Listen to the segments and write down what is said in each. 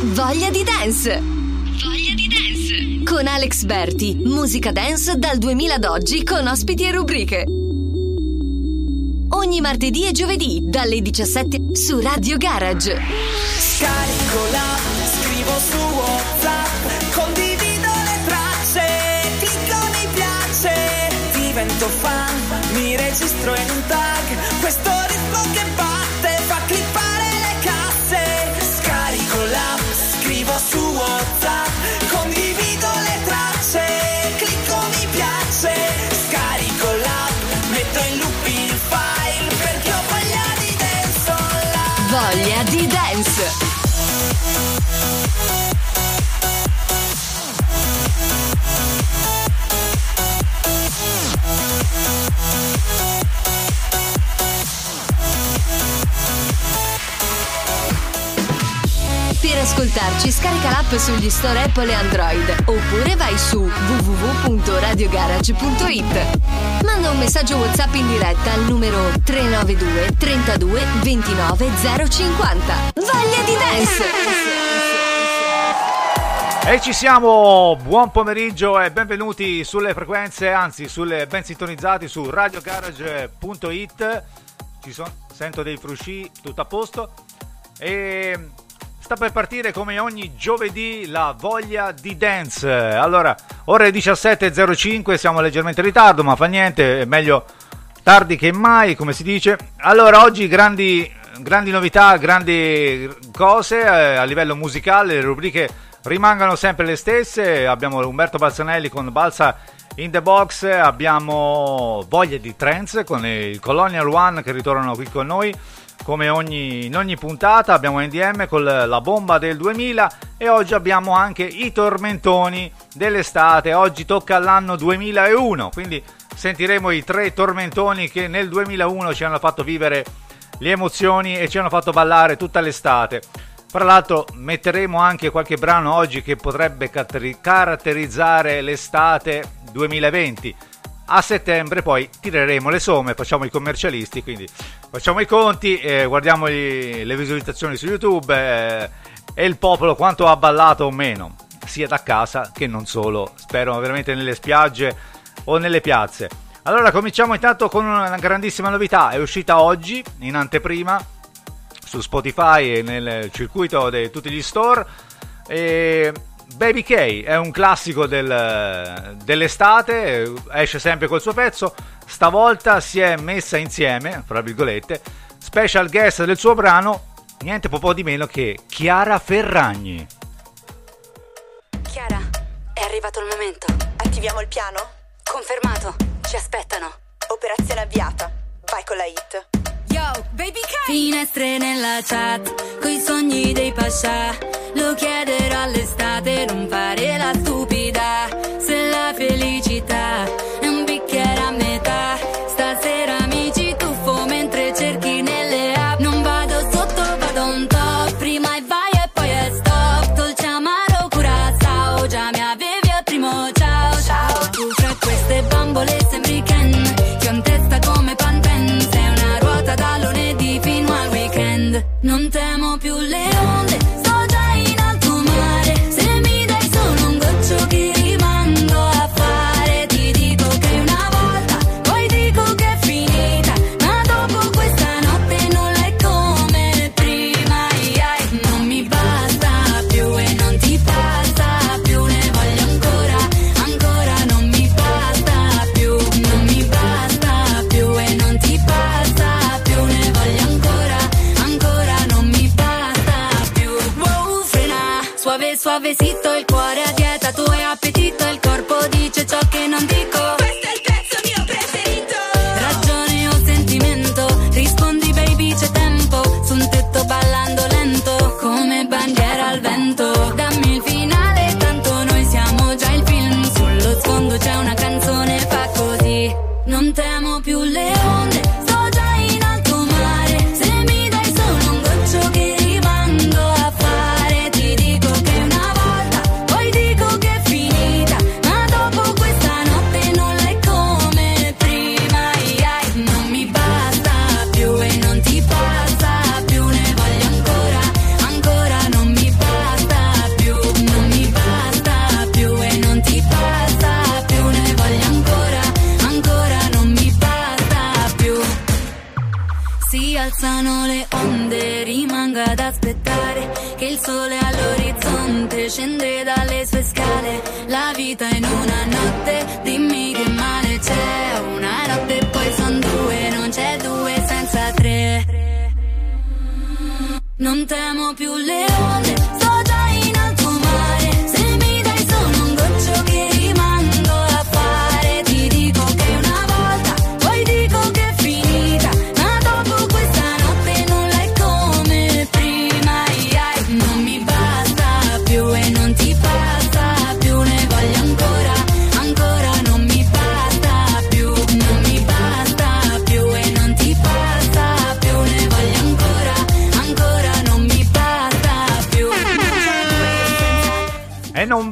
Voglia di dance. Voglia di dance. Con Alex Berti, musica dance dal 2000 ad oggi con ospiti e rubriche. Ogni martedì e giovedì dalle 17 su Radio Garage. Scarico l'app, scrivo su WhatsApp, condivido le tracce, clicco mi piace, divento fan, mi registro in un Per ascoltarci scarica l'app sugli store Apple e Android oppure vai su www.radiogarage.it. Manda un messaggio WhatsApp in diretta al numero 392 32 29 050. Di dance! E ci siamo, buon pomeriggio e benvenuti sulle frequenze, anzi sulle ben sintonizzati su radiogarage.it. Ci sono, sento dei frusci, tutto a posto. E sta per partire come ogni giovedì la voglia di dance. Allora, ore 17.05, siamo leggermente in ritardo, ma fa niente, è meglio tardi che mai, come si dice. Allora, oggi grandi, grandi novità, grandi cose eh, a livello musicale, le rubriche rimangono sempre le stesse. Abbiamo Umberto Balzanelli con Balsa in the Box, abbiamo Voglia di Trends con il Colonial One che ritornano qui con noi. Come ogni, in ogni puntata abbiamo NDM con la bomba del 2000 e oggi abbiamo anche i tormentoni dell'estate. Oggi tocca all'anno 2001, quindi sentiremo i tre tormentoni che nel 2001 ci hanno fatto vivere le emozioni e ci hanno fatto ballare tutta l'estate. Fra l'altro metteremo anche qualche brano oggi che potrebbe caratterizzare l'estate 2020. A settembre poi tireremo le somme, facciamo i commercialisti, quindi facciamo i conti, eh, guardiamo gli- le visualizzazioni su YouTube eh, e il popolo quanto ha ballato o meno, sia da casa che non solo, spero veramente nelle spiagge o nelle piazze. Allora cominciamo intanto con una grandissima novità, è uscita oggi in anteprima su Spotify e nel circuito di tutti gli store. E Baby K è un classico del- dell'estate, esce sempre col suo pezzo. Stavolta si è messa insieme, fra virgolette, special guest del suo brano, niente po' di meno che Chiara Ferragni. Chiara, è arrivato il momento. Attiviamo il piano? Confermato. Ci aspettano. Operazione avviata. Vai con la hit. Yo, baby K! Finestre nella chat, coi sogni dei pascià. Lo chiederò all'estate, non fare la stupida. Non temo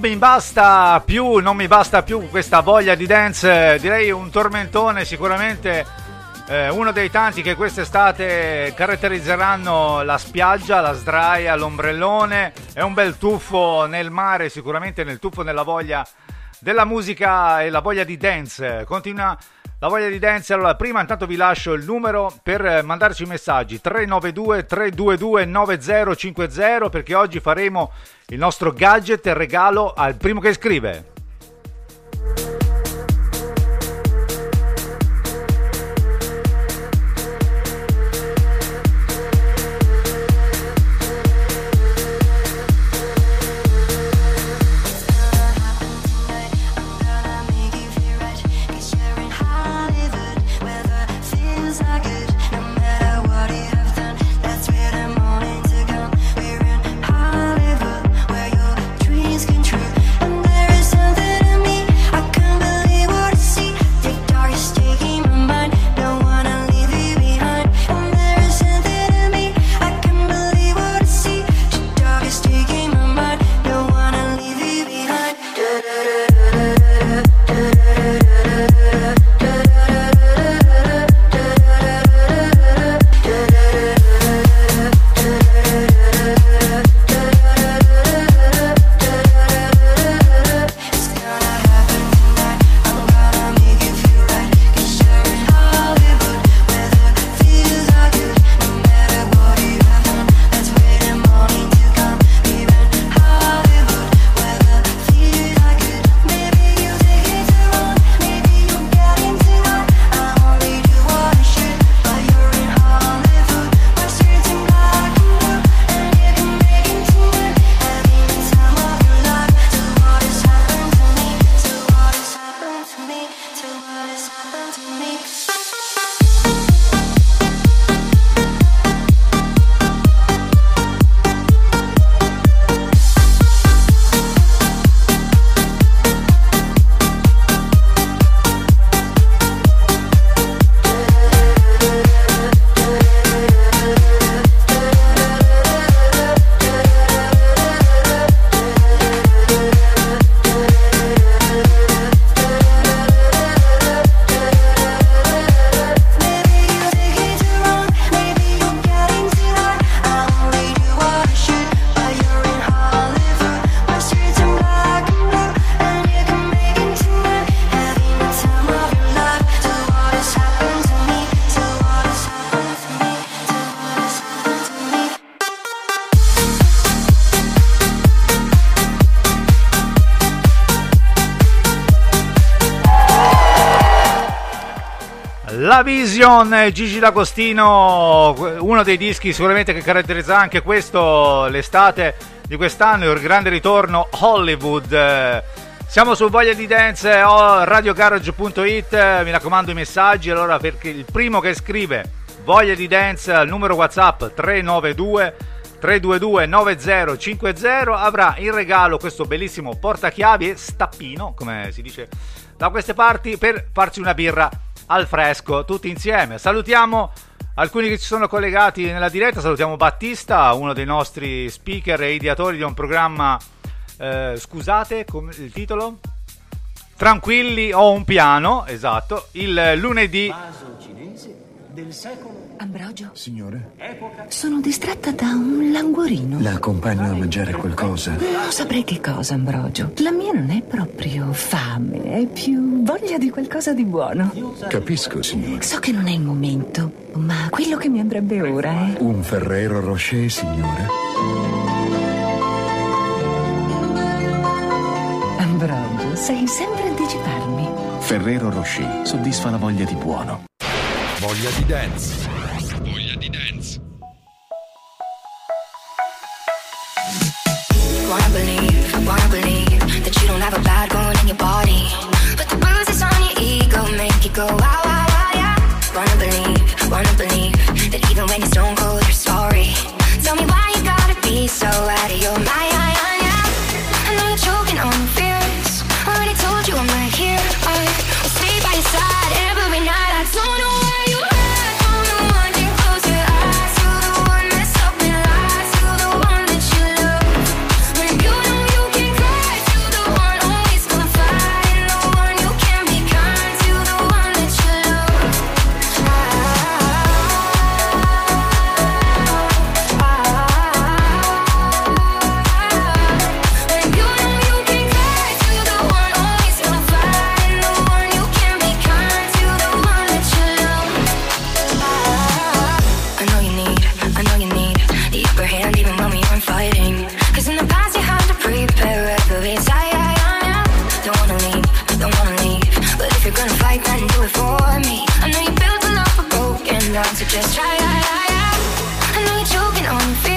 mi basta più, non mi basta più questa voglia di dance, direi un tormentone sicuramente eh, uno dei tanti che quest'estate caratterizzeranno la spiaggia, la sdraia, l'ombrellone, è un bel tuffo nel mare, sicuramente nel tuffo nella voglia della musica e la voglia di dance. Continua la voglia di dance. Allora, prima intanto vi lascio il numero per eh, mandarci i messaggi 392 322 9050 perché oggi faremo il nostro gadget regalo al primo che scrive. Eh, Gigi D'Agostino, uno dei dischi sicuramente che caratterizza anche questo, l'estate di quest'anno, il grande ritorno Hollywood. Siamo su Voglia di Dance, o radiogarage.it, mi raccomando i messaggi, allora perché il primo che scrive Voglia di Dance al numero WhatsApp 392 322 9050 avrà in regalo questo bellissimo portachiavi e stappino, come si dice da queste parti, per farci una birra al fresco tutti insieme. Salutiamo alcuni che ci sono collegati nella diretta, salutiamo Battista, uno dei nostri speaker e ideatori di un programma, eh, scusate, come il titolo? Tranquilli ho un piano, esatto, il lunedì del secolo. Ambrogio, Signore, sono distratta da un languorino. la accompagno a mangiare qualcosa. Non saprei che cosa, Ambrogio. La mia non è proprio fame, è più voglia di qualcosa di buono. Capisco, signore. So che non è il momento, ma quello che mi andrebbe ora è... Un Ferrero Rocher, signore. Ambrogio, sai sempre anticiparmi. Ferrero Rocher soddisfa la voglia di buono. Voglia di dance. Voglia di dance. Wanna believe, wanna believe that you don't have a bad bone in your body. But the bruises on your ego make you go wow, wow, wow, yeah. Wanna believe, wanna believe for me. I know you built a love for broken hearts, so just try. I know you're choking on your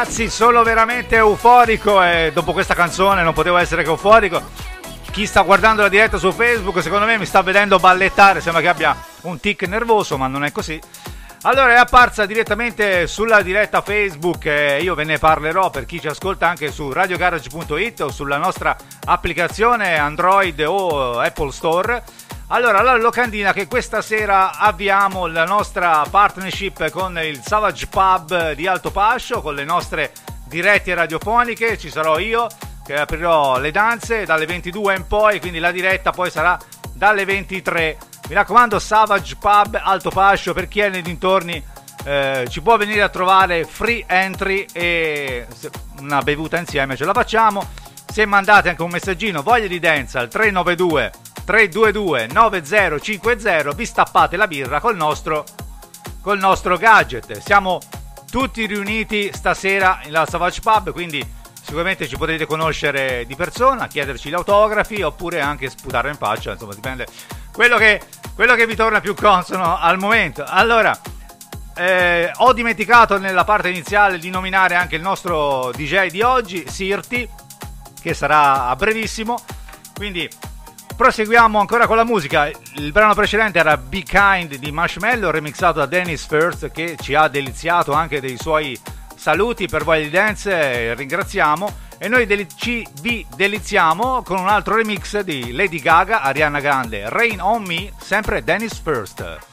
Ragazzi, sono veramente euforico e dopo questa canzone non potevo essere che euforico. Chi sta guardando la diretta su Facebook, secondo me mi sta vedendo ballettare, sembra che abbia un tic nervoso, ma non è così. Allora è apparsa direttamente sulla diretta Facebook e io ve ne parlerò per chi ci ascolta anche su radiogarage.it o sulla nostra applicazione Android o Apple Store. Allora, la locandina che questa sera abbiamo la nostra partnership con il Savage Pub di Alto Pascio, con le nostre dirette radiofoniche, ci sarò io che aprirò le danze dalle 22 in poi, quindi la diretta poi sarà dalle 23. Mi raccomando, Savage Pub Alto Pascio per chi è nei dintorni eh, ci può venire a trovare free entry e una bevuta insieme ce la facciamo. Se mandate anche un messaggino voglia di dance al 392 322 9050 vi stappate la birra col nostro col nostro gadget. Siamo tutti riuniti stasera nella Savage Pub, quindi sicuramente ci potete conoscere di persona, chiederci gli autografi oppure anche sputare in faccia, insomma dipende quello che, quello che vi torna più consono al momento. Allora, eh, ho dimenticato nella parte iniziale di nominare anche il nostro DJ di oggi, Sirti, che sarà a brevissimo, quindi proseguiamo ancora con la musica. Il brano precedente era Be Kind di Marshmallow, remixato da Dennis First, che ci ha deliziato anche dei suoi saluti per Voglia di Dance, eh, ringraziamo. E noi deli- ci vi deliziamo con un altro remix di Lady Gaga, Ariana Grande, Rain on Me, sempre Dennis First.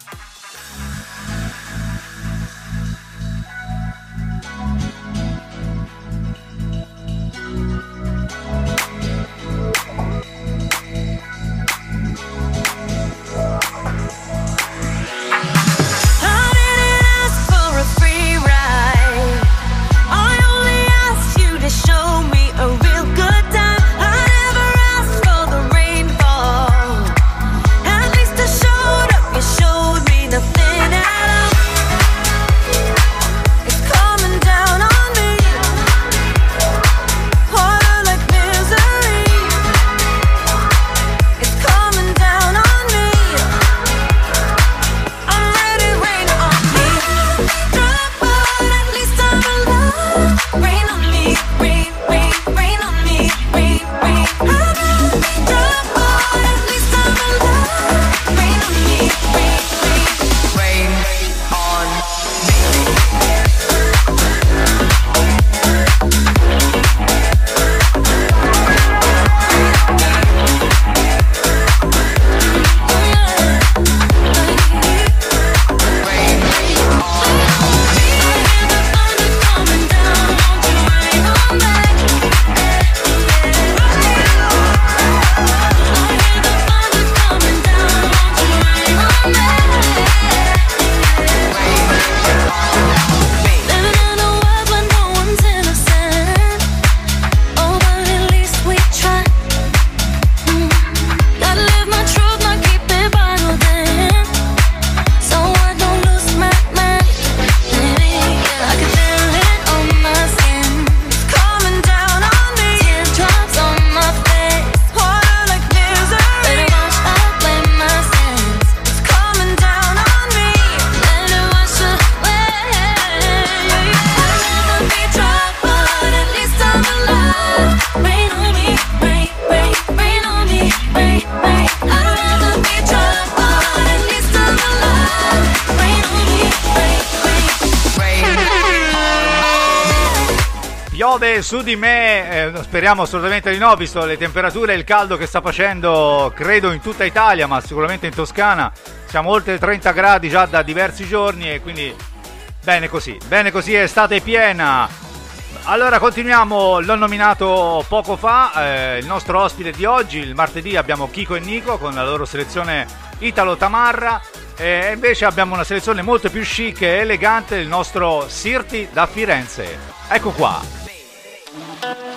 Speriamo assolutamente di no, visto le temperature e il caldo che sta facendo, credo in tutta Italia, ma sicuramente in Toscana. Siamo oltre i 30 gradi già da diversi giorni e quindi bene così, bene così, estate piena. Allora continuiamo, l'ho nominato poco fa, eh, il nostro ospite di oggi, il martedì abbiamo Kiko e Nico con la loro selezione Italo Tamarra e invece abbiamo una selezione molto più chic e elegante del nostro Sirti da Firenze. Ecco qua.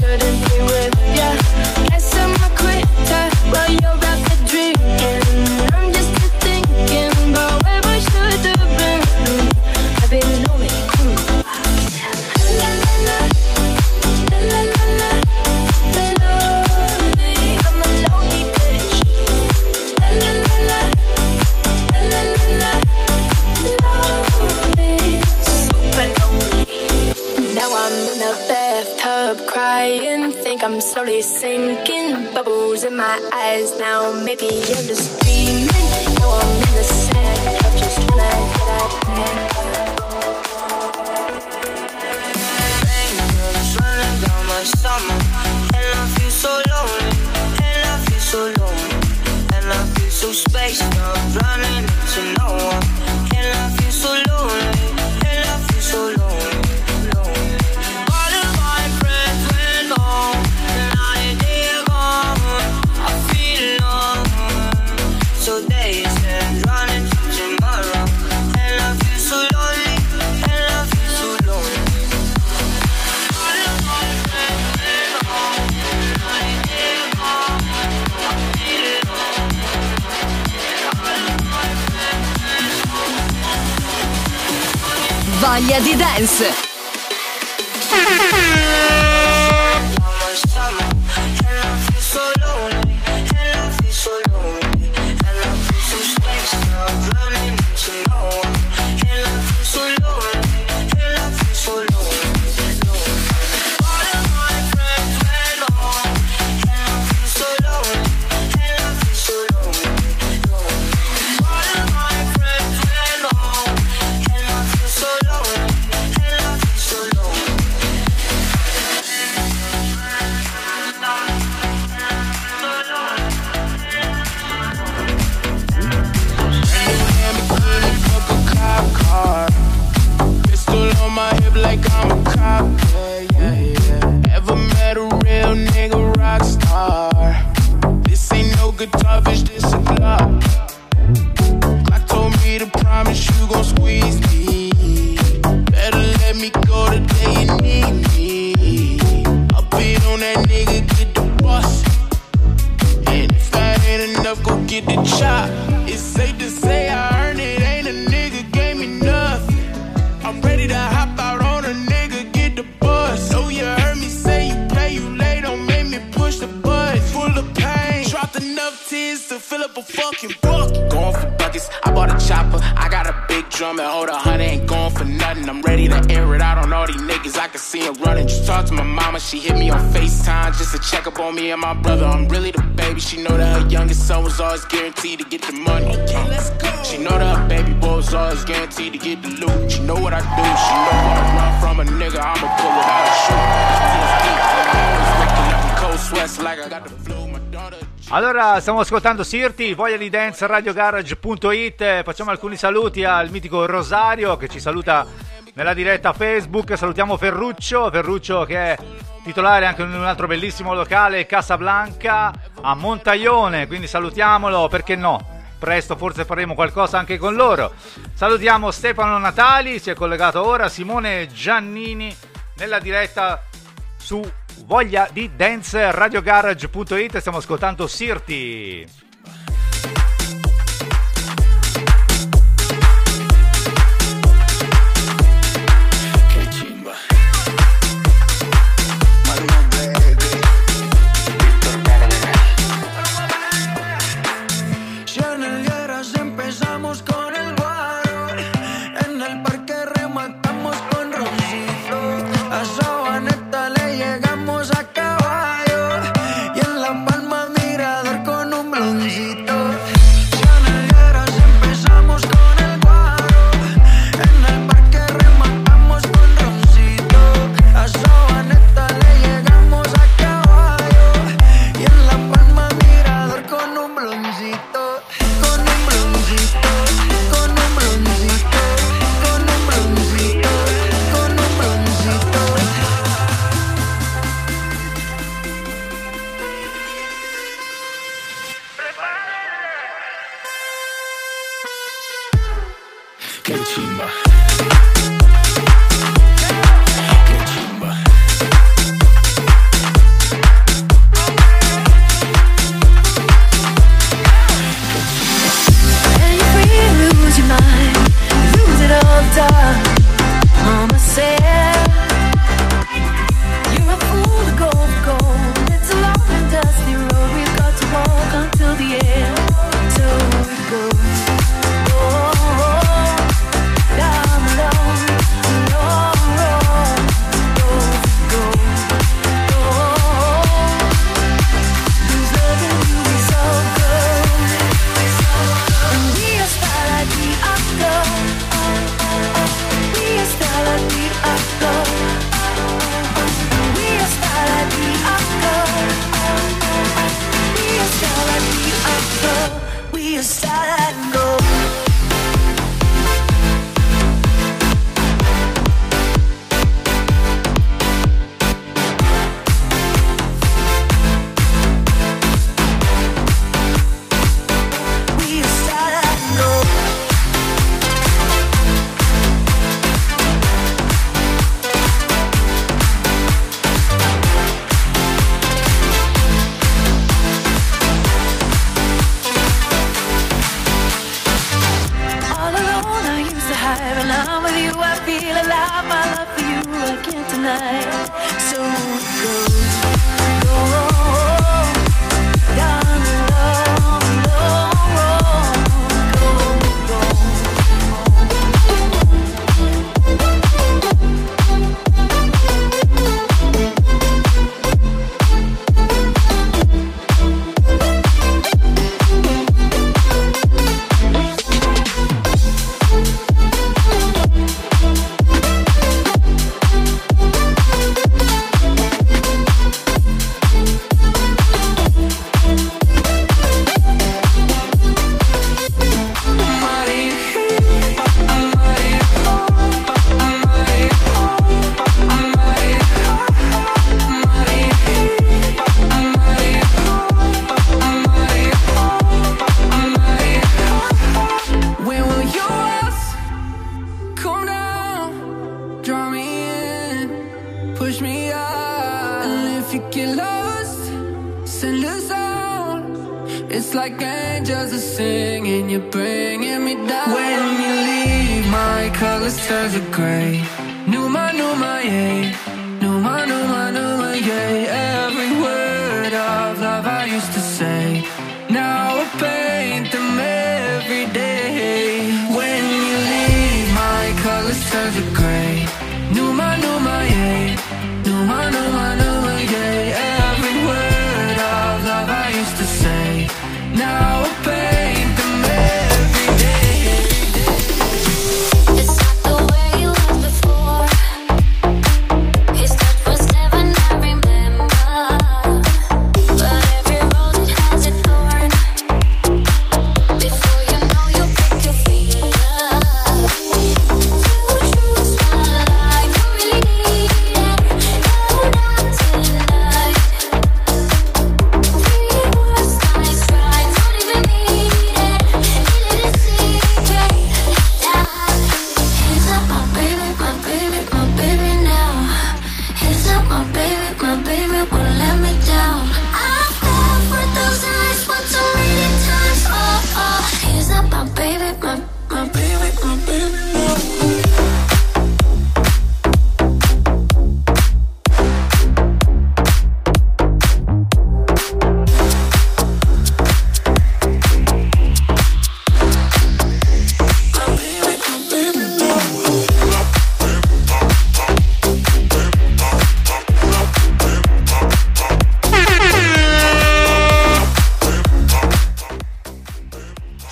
Shouldn't in my eyes now. Maybe I'm just dreaming. Now I'm in the sand. I'm just trying to get out there. running down my stomach, and I feel so lonely, and I feel so lonely, and I feel so spaced out, running into no one, Voglia di dance. and my brother. I'm really the baby. She know that her youngest son was always guaranteed to get the money. Okay, let's go. She know that her baby boy was always guaranteed to get the loot. She know what I do. She know when I run from a nigga, I'ma pull it out and shoot. Allora, stiamo ascoltando Sirti, voglia di dance, radiogarage.it. Facciamo alcuni saluti al mitico Rosario che ci saluta nella diretta Facebook. Salutiamo Ferruccio, Ferruccio che è titolare anche in un altro bellissimo locale, Casablanca, a Montaglione, quindi salutiamolo, perché no? Presto forse faremo qualcosa anche con loro. Salutiamo Stefano Natali, si è collegato ora, Simone Giannini nella diretta su voglia di dance radiogarage.it stiamo ascoltando Sirti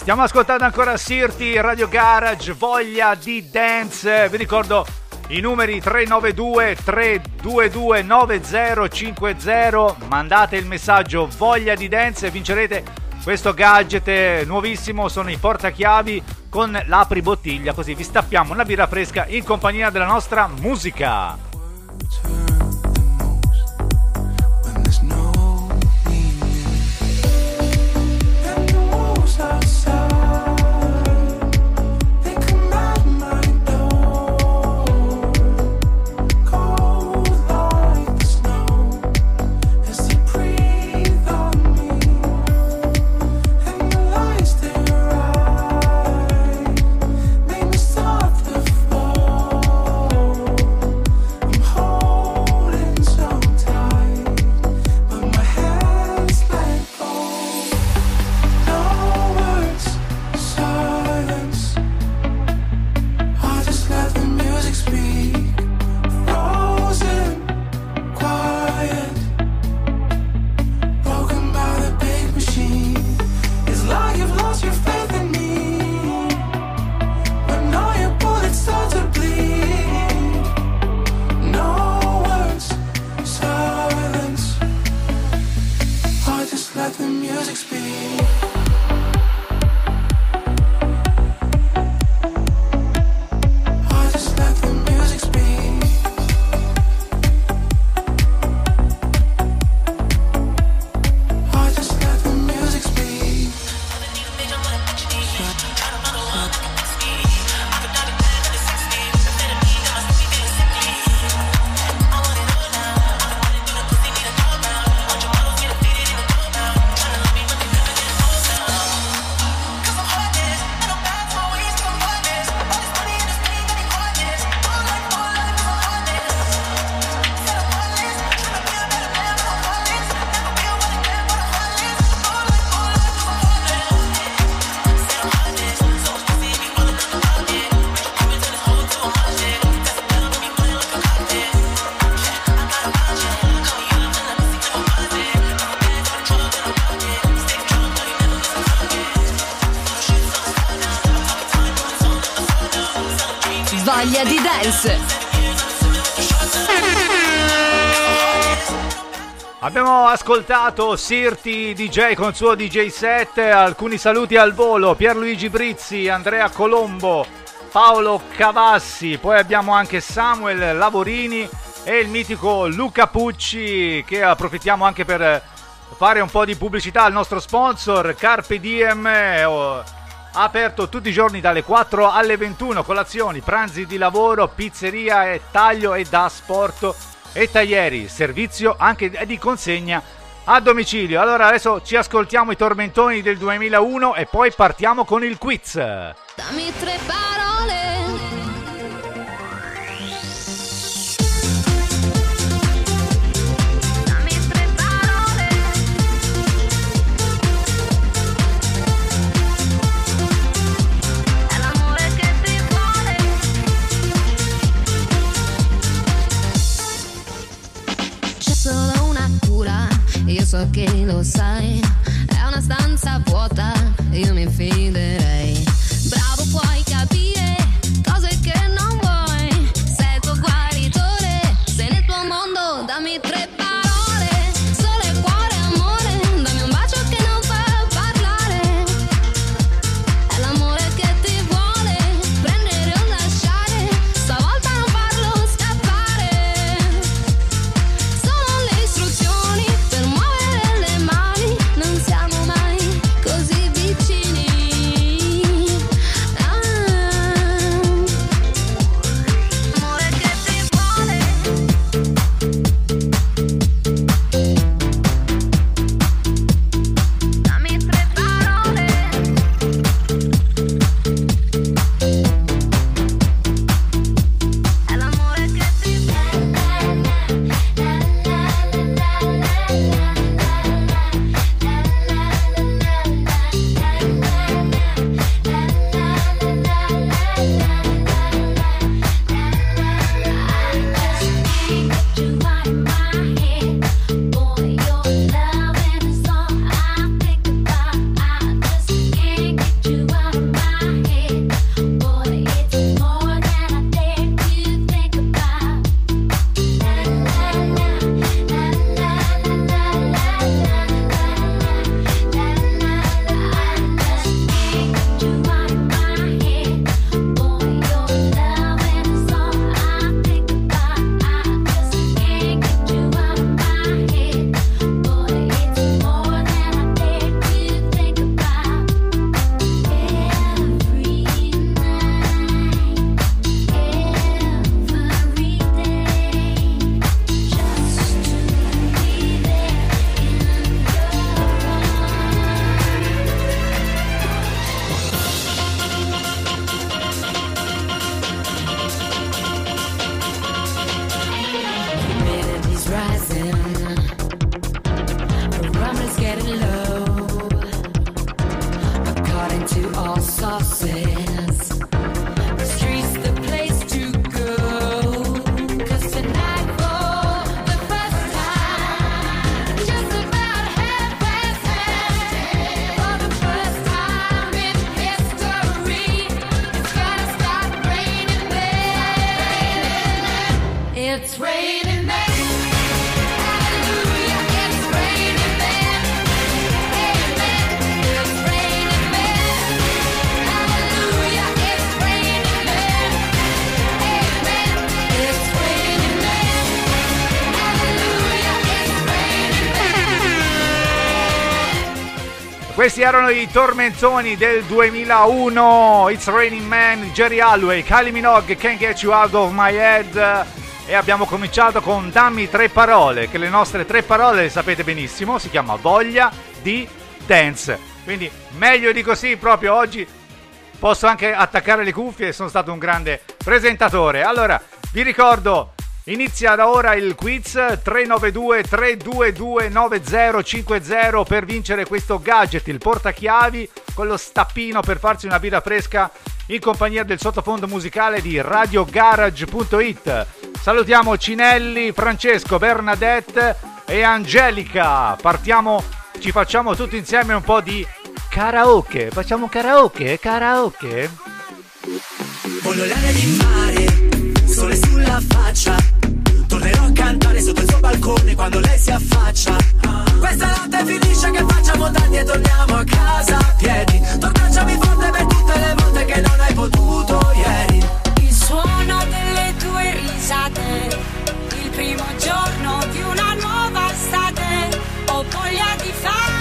Stiamo ascoltando ancora Sirti, Radio Garage, Voglia di Dance. Vi ricordo i numeri 392 322 9050. Mandate il messaggio Voglia di Dance e vincerete questo gadget nuovissimo. Sono i portachiavi con l'apri bottiglia, così vi stappiamo una birra fresca in compagnia della nostra musica. outside. ascoltato Sirti DJ con il suo DJ set, alcuni saluti al volo, Pierluigi Brizzi, Andrea Colombo, Paolo Cavassi, poi abbiamo anche Samuel Lavorini e il mitico Luca Pucci che approfittiamo anche per fare un po' di pubblicità al nostro sponsor Carpe Diem. Aperto tutti i giorni dalle 4 alle 21, colazioni, pranzi di lavoro, pizzeria e taglio e da sport e taglieri, servizio anche di consegna a domicilio. Allora adesso ci ascoltiamo i tormentoni del 2001 e poi partiamo con il quiz. Dammi tre parole. Solo una cura, io so che lo sai. È una stanza vuota, io mi fiderei. Questi erano i tormentoni del 2001. It's Raining Man, Jerry Hallway, Kylie Minogue, Can't Get You Out of My Head. E abbiamo cominciato con Dammi tre parole, che le nostre tre parole le sapete benissimo, si chiama Voglia di Dance. Quindi meglio di così proprio oggi posso anche attaccare le cuffie, sono stato un grande presentatore. Allora, vi ricordo, inizia da ora il quiz 392 322 9050 per vincere questo gadget, il portachiavi con lo stappino per farsi una birra fresca in compagnia del sottofondo musicale di radiogarage.it. Salutiamo Cinelli, Francesco, Bernadette e Angelica. Partiamo, ci facciamo tutti insieme un po' di karaoke. Facciamo karaoke, karaoke. Voglio l'aria di mare, sole sulla faccia. Tornerò a cantare sotto il suo balcone quando lei si affaccia. Questa notte finisce che facciamo tardi e torniamo a casa a piedi. Tu abbracciami forte per tutte le volte che non hai potuto ieri. Il suono delle tue risate, il primo giorno di una nuova estate. Ho voglia di fare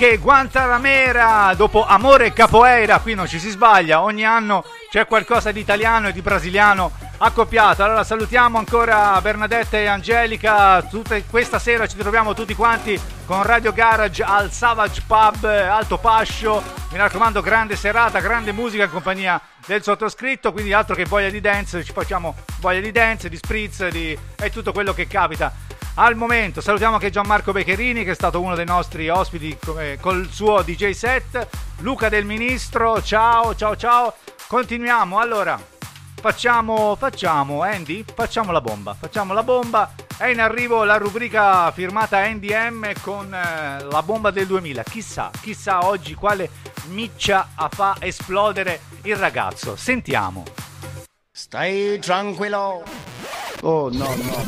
Ok, Guantanamera, dopo Amore Capoeira, qui non ci si sbaglia, ogni anno c'è qualcosa di italiano e di brasiliano accoppiato. Allora salutiamo ancora Bernadette e Angelica, Tutte- questa sera ci troviamo tutti quanti con Radio Garage al Savage Pub eh, Alto Pascio, mi raccomando grande serata, grande musica in compagnia del sottoscritto, quindi altro che voglia di dance, ci facciamo voglia di dance, di spritz di... e tutto quello che capita. Al momento salutiamo anche Gianmarco Beccherini che è stato uno dei nostri ospiti come- col suo DJ set, Luca del Ministro, ciao ciao ciao, continuiamo allora, facciamo, facciamo Andy, facciamo la bomba, facciamo la bomba, è in arrivo la rubrica firmata Andy M con eh, la bomba del 2000, chissà, chissà oggi quale miccia fa esplodere il ragazzo, sentiamo. Stai tranquillo. Oh no no.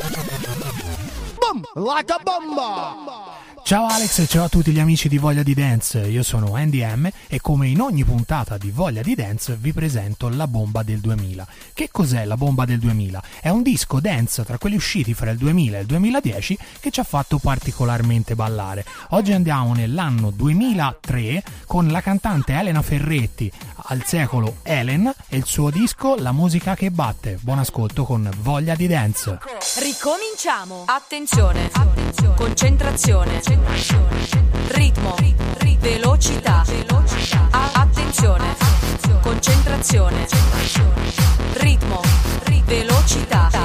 Boom! Like a bomba! Ciao Alex e ciao a tutti gli amici di Voglia di Dance, io sono Andy M e come in ogni puntata di Voglia di Dance vi presento la bomba del 2000. Che cos'è la bomba del 2000? È un disco dance tra quelli usciti fra il 2000 e il 2010 che ci ha fatto particolarmente ballare. Oggi andiamo nell'anno 2003 con la cantante Elena Ferretti al secolo Elen e il suo disco La musica che batte. Buon ascolto con Voglia di Dance. Ricominciamo. Attenzione. Attenzione. Concentrazione. Ritmo. Velocità. Attenzione. Concentrazione. Ritmo. Velocità.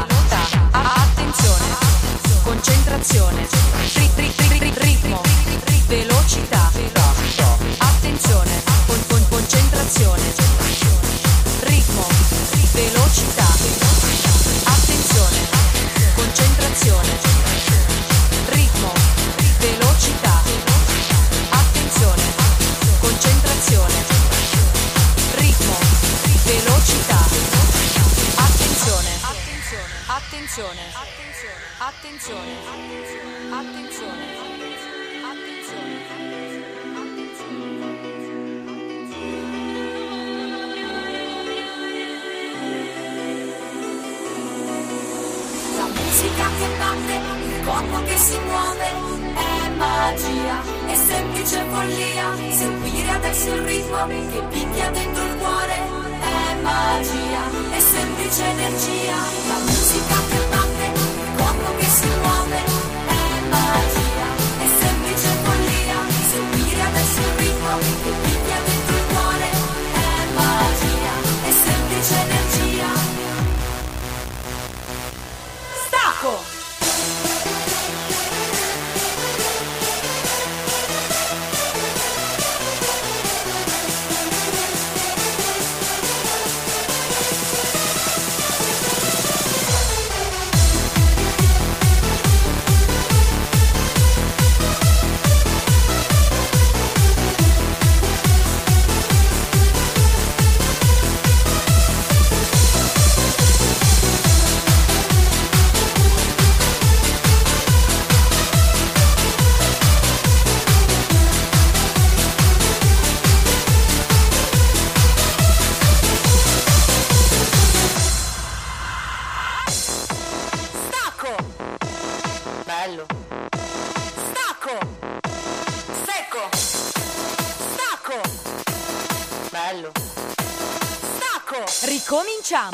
Ricominciamo.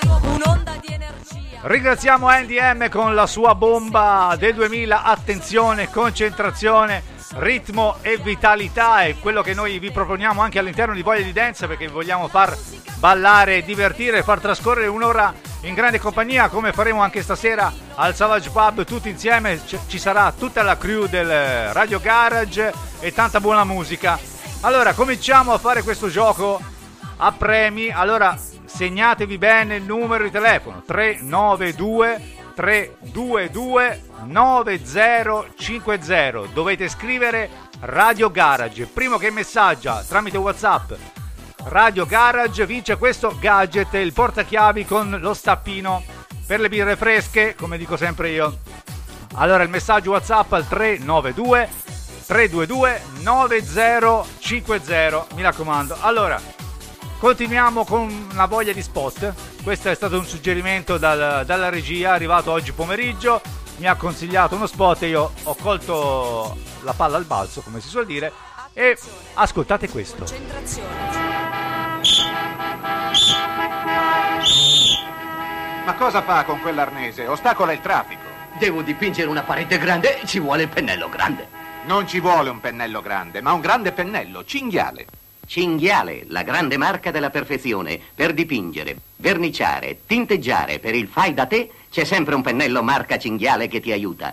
Con Un'onda di energia. Ringraziamo Andy M con la sua bomba del 2000, attenzione, concentrazione, ritmo e vitalità è quello che noi vi proponiamo anche all'interno di Voglia di Dance perché vogliamo far ballare, divertire, far trascorrere un'ora in grande compagnia come faremo anche stasera al Savage Pub tutti insieme, C- ci sarà tutta la crew del Radio Garage e tanta buona musica. Allora cominciamo a fare questo gioco a premi. Allora segnatevi bene il numero di telefono 392 322 9050. Dovete scrivere Radio Garage. Primo che messaggia tramite WhatsApp Radio Garage vince questo gadget, il portachiavi con lo stappino per le birre fresche, come dico sempre io. Allora il messaggio WhatsApp al 392 322 9050, mi raccomando. Allora, continuiamo con una voglia di spot. Questo è stato un suggerimento dal- dalla regia, arrivato oggi pomeriggio. mi ha consigliato uno spot e io ho colto la palla al balzo, come si suol dire, e ascoltate questo. Ma cosa fa con quell'arnese? Ostacola il traffico. Devo dipingere una parete grande, ci vuole il pennello grande. Non ci vuole un pennello grande, ma un grande pennello, cinghiale. Cinghiale, la grande marca della perfezione. Per dipingere, verniciare, tinteggiare per il fai da te, c'è sempre un pennello marca cinghiale che ti aiuta.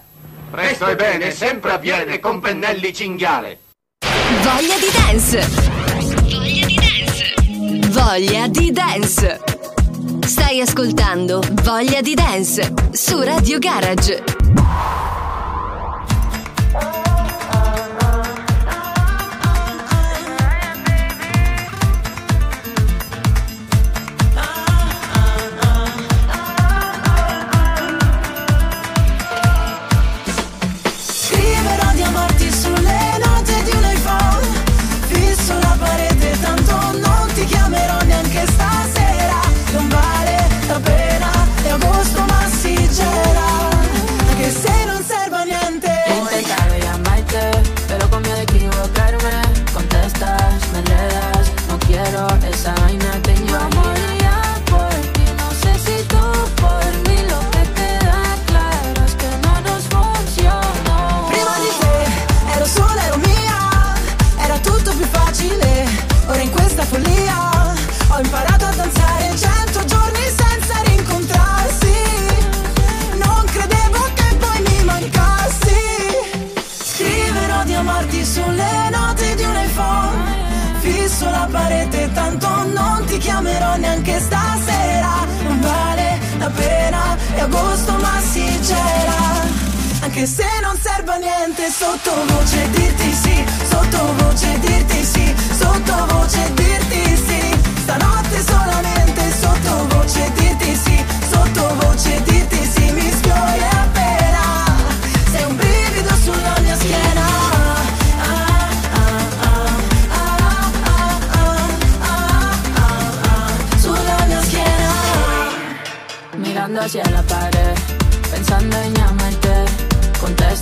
Presto e bene, sempre avviene con pennelli cinghiale. Voglia di dance! Voglia di dance! Voglia di dance! Stai ascoltando Voglia di dance su Radio Garage.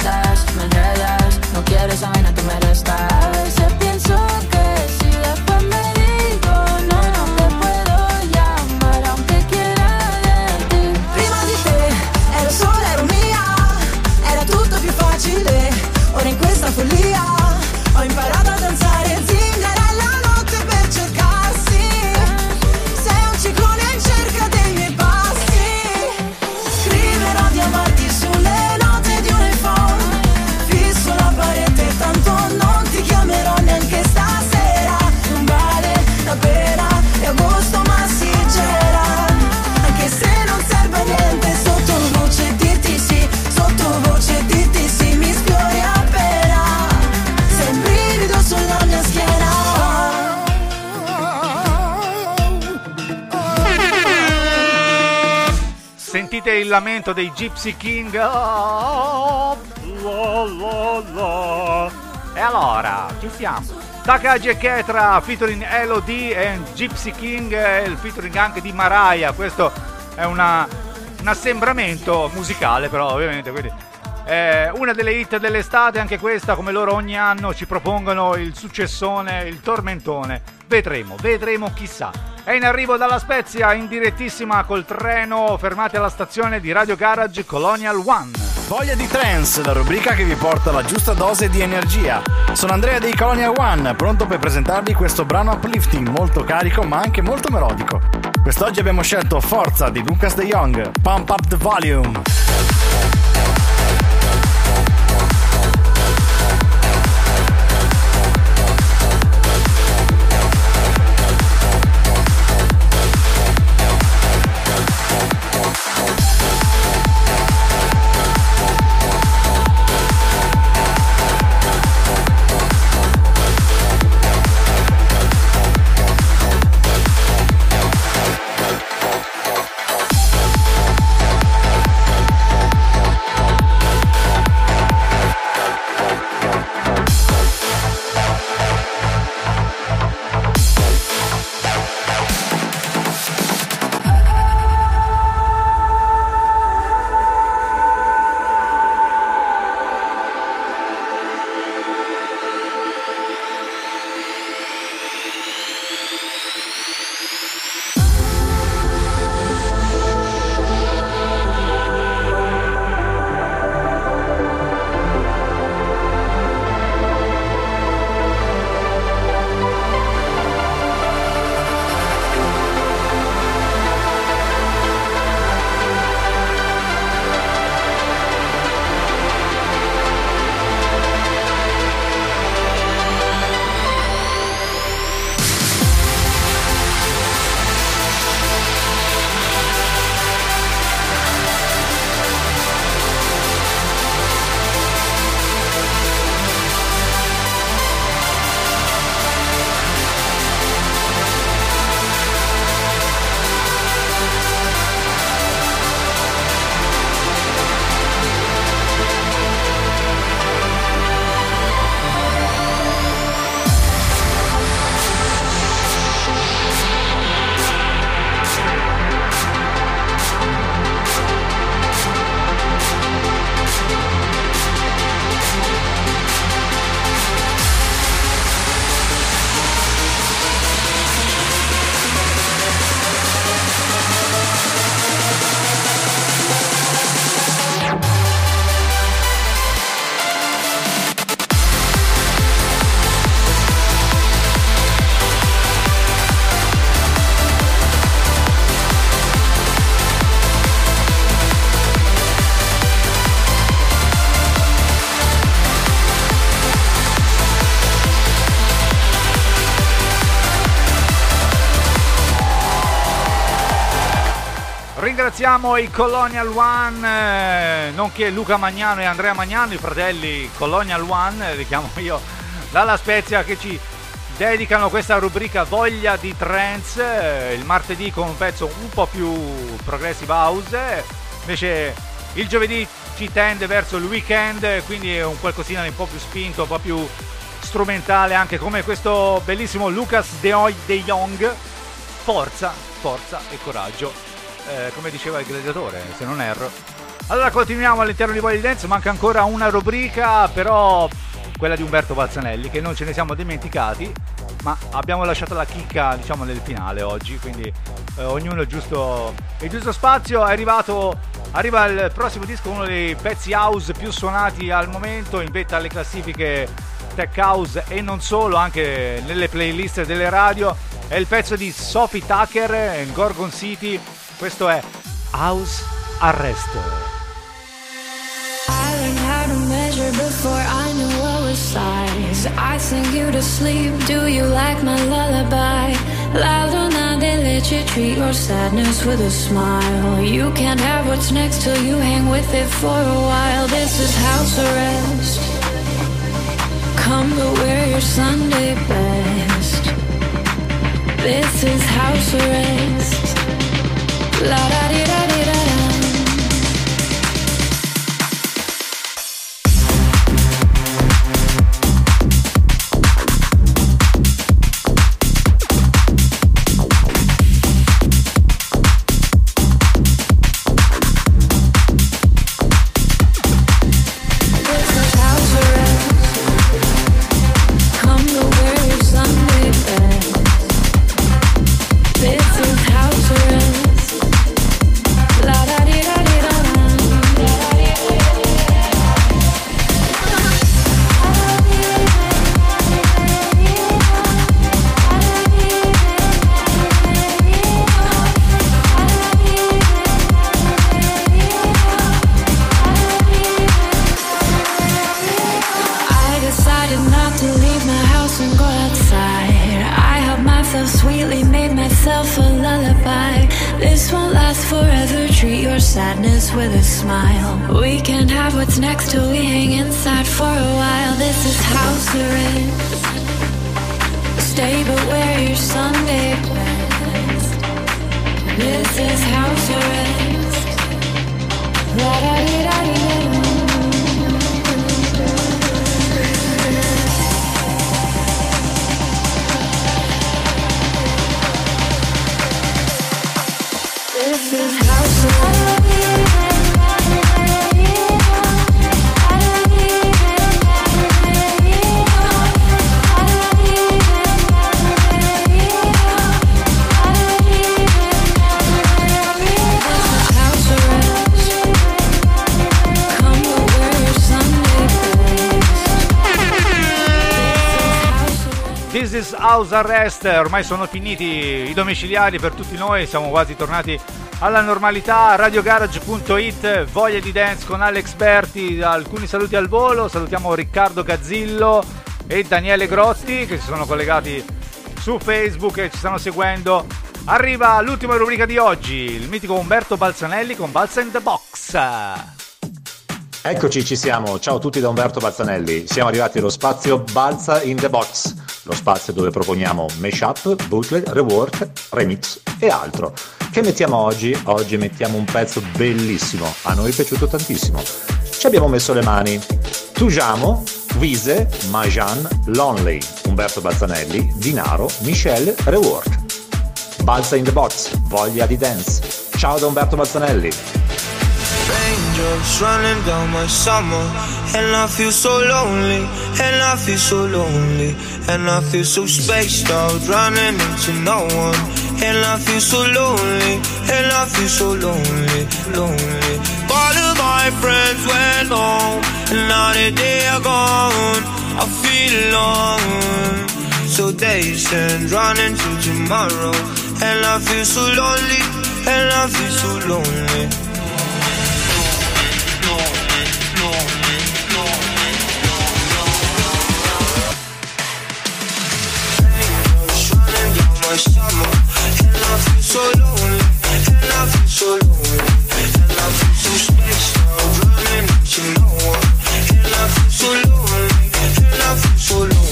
Me enredas, no quieres esa vaina que me restas. Il lamento dei Gypsy King. E allora, ci siamo. Takagi e Ketra featuring Elodie e Gypsy King il featuring anche di Mariah. Questo è una- un assembramento musicale, però ovviamente. Quindi, è una delle hit dell'estate, anche questa, come loro ogni anno ci propongono il successone, il tormentone. Vedremo, vedremo chissà. È in arrivo dalla Spezia, in direttissima col treno, fermati alla stazione di Radio Garage Colonial One. Voglia di Trance, la rubrica che vi porta la giusta dose di energia. Sono Andrea dei Colonial One, pronto per presentarvi questo brano uplifting molto carico ma anche molto melodico. Quest'oggi abbiamo scelto Forza di Lucas De Jong, Pump Up the Volume. Ringraziamo i Colonial One, eh, nonché Luca Magnano e Andrea Magnano, i fratelli Colonial One, eh, li chiamo io, dalla Spezia che ci dedicano questa rubrica Voglia di Trance, eh, il martedì con un pezzo un po' più progressive house, invece il giovedì ci tende verso il weekend, quindi è un qualcosina un po' più spinto, un po' più strumentale, anche come questo bellissimo Lucas De, Oy- De Jong. Forza, forza e coraggio, eh, come diceva il gladiatore, se non erro. Allora continuiamo all'interno di di Dance, manca ancora una rubrica, però quella di Umberto Balzanelli, che non ce ne siamo dimenticati, ma abbiamo lasciato la chicca, diciamo, nel finale oggi, quindi eh, ognuno il giusto, il giusto spazio. È arrivato, arriva il prossimo disco, uno dei pezzi house più suonati al momento, in vetta alle classifiche tech house e non solo, anche nelle playlist delle radio. È il pezzo di Sophie Tucker in Gorgon City, questo è House Arrest. I learned how to measure before I knew what was size. I sing you to sleep. Do you like my lullaby? They let you treat your sadness with a smile. You can't have what's next till you hang with it for a while. This is house arrest. Come to wear your Sunday best. This is house arrest. La da di da da This is House Arrest, ormai sono finiti i domiciliari per tutti noi, siamo quasi tornati alla normalità. Radiogarage.it, voglia di dance con Alex Berti, alcuni saluti al volo, salutiamo Riccardo Gazzillo e Daniele Grotti che si sono collegati su Facebook e ci stanno seguendo. Arriva l'ultima rubrica di oggi, il mitico Umberto Balzanelli con Balza in the Box. Eccoci, ci siamo. Ciao a tutti da Umberto Balzanelli. Siamo arrivati allo spazio Balza in the Box, lo spazio dove proponiamo mashup, bootleg, rework, remix e altro. Che mettiamo oggi? Oggi mettiamo un pezzo bellissimo, a noi è piaciuto tantissimo. Ci abbiamo messo le mani. Tujamo, Vise, Majan, Lonely, Umberto Balzanelli, Dinaro, Michelle, Rework. Balza in the Box, voglia di dance. Ciao da Umberto Balzanelli. Raindrops running down my summer And I feel so lonely And I feel so lonely And I feel so spaced out Running into no one And I feel so lonely And I feel so lonely Lonely. All of my friends went home And now that they are gone I feel alone. So days and running to tomorrow And I feel so lonely And I feel so lonely summer And I feel so lonely And I feel so lonely, and I feel so spaced out, running into no one, and I feel so lonely, and I feel so lonely.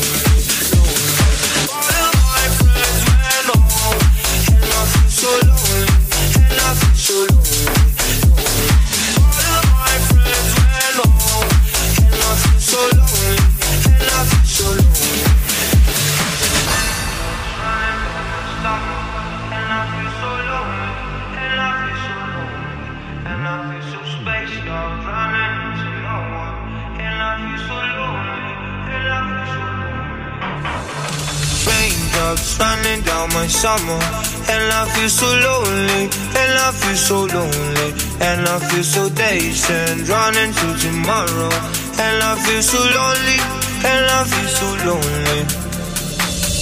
Feel so lonely, and I feel so lonely, and I feel so dazed and running to tomorrow. And I feel so lonely, and I feel so lonely.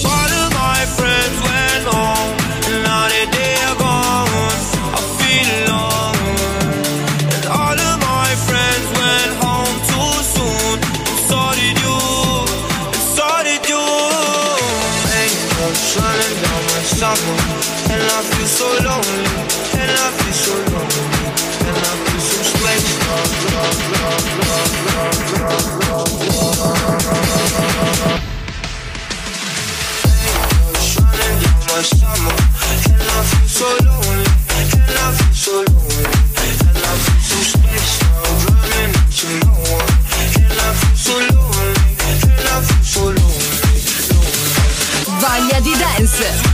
All of my friends lonely.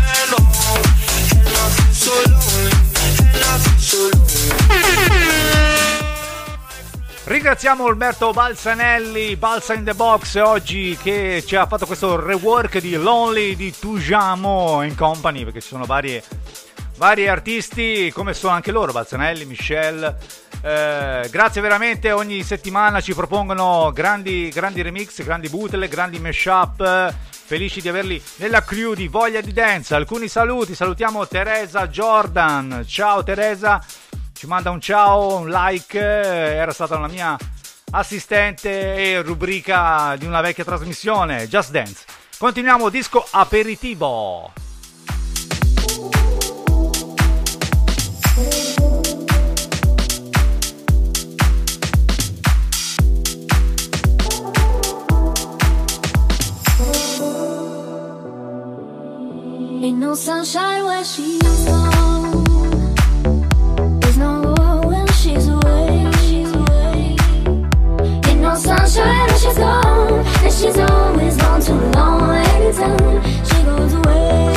Ringraziamo Alberto Balzanelli, Balsa in the Box oggi che ci ha fatto questo rework di Lonely di Tujamo in Company perché ci sono varie, vari artisti come sono anche loro, Balzanelli, Michelle. Eh, grazie veramente, ogni settimana ci propongono grandi, grandi remix, grandi bootleg, grandi mashup. Felici di averli nella crew di Voglia di Dance. Alcuni saluti, salutiamo Teresa Jordan. Ciao Teresa, ci manda un ciao, un like, era stata una mia assistente e rubrica di una vecchia trasmissione, Just Dance. Continuiamo disco aperitivo. Sunshine where she's gone. There's no war when she's away. Ain't no sunshine when she's gone. And she's always gone too long. Anytime she goes away.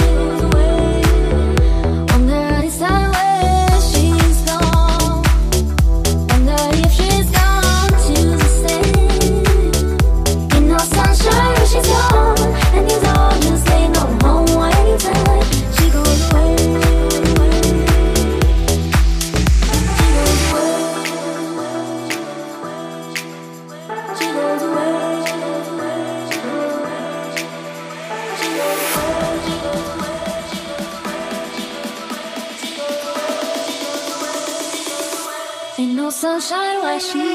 sunshine, why she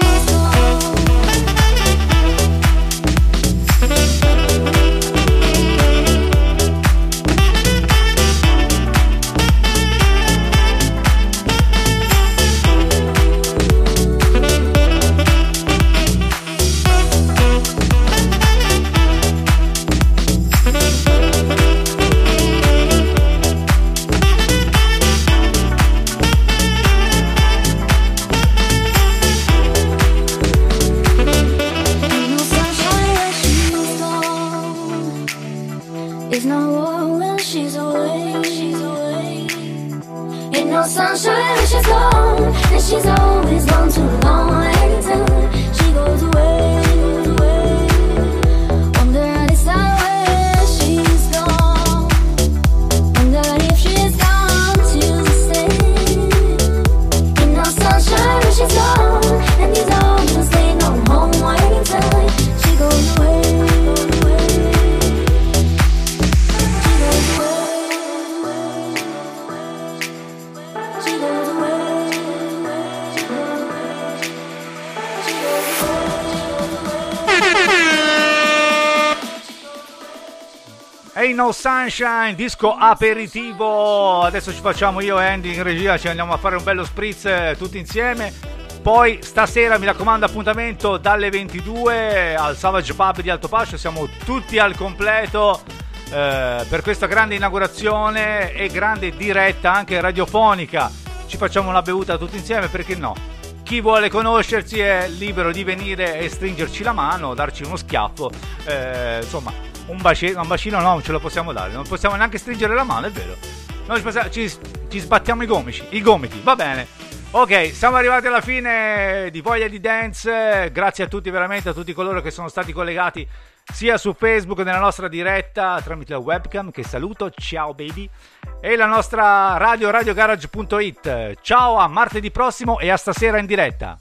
There's no war when she's away. She's away. Ain't no sunshine when she's gone. And she's always gone too long. No Sunshine, disco aperitivo. Adesso ci facciamo io e Andy in regia, ci andiamo a fare un bello spritz eh, tutti insieme. Poi stasera mi raccomando appuntamento dalle 22 al Savage Pub di Alto Pascio, siamo tutti al completo eh, per questa grande inaugurazione e grande diretta anche radiofonica. Ci facciamo una bevuta tutti insieme, perché no? Chi vuole conoscerci è libero di venire e stringerci la mano, darci uno schiaffo, eh, insomma, un bacino, un bacino no, non ce lo possiamo dare, non possiamo neanche stringere la mano, è vero. Noi ci, ci- sbattiamo i gomici, i gomiti, va bene. Ok, siamo arrivati alla fine di Voglia di Dance. Grazie a tutti, veramente a tutti coloro che sono stati collegati sia su Facebook nella nostra diretta tramite la webcam. Che saluto, ciao baby. E la nostra radio radiogarage.it. Ciao, a martedì prossimo e a stasera in diretta.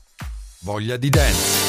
Voglia di dance,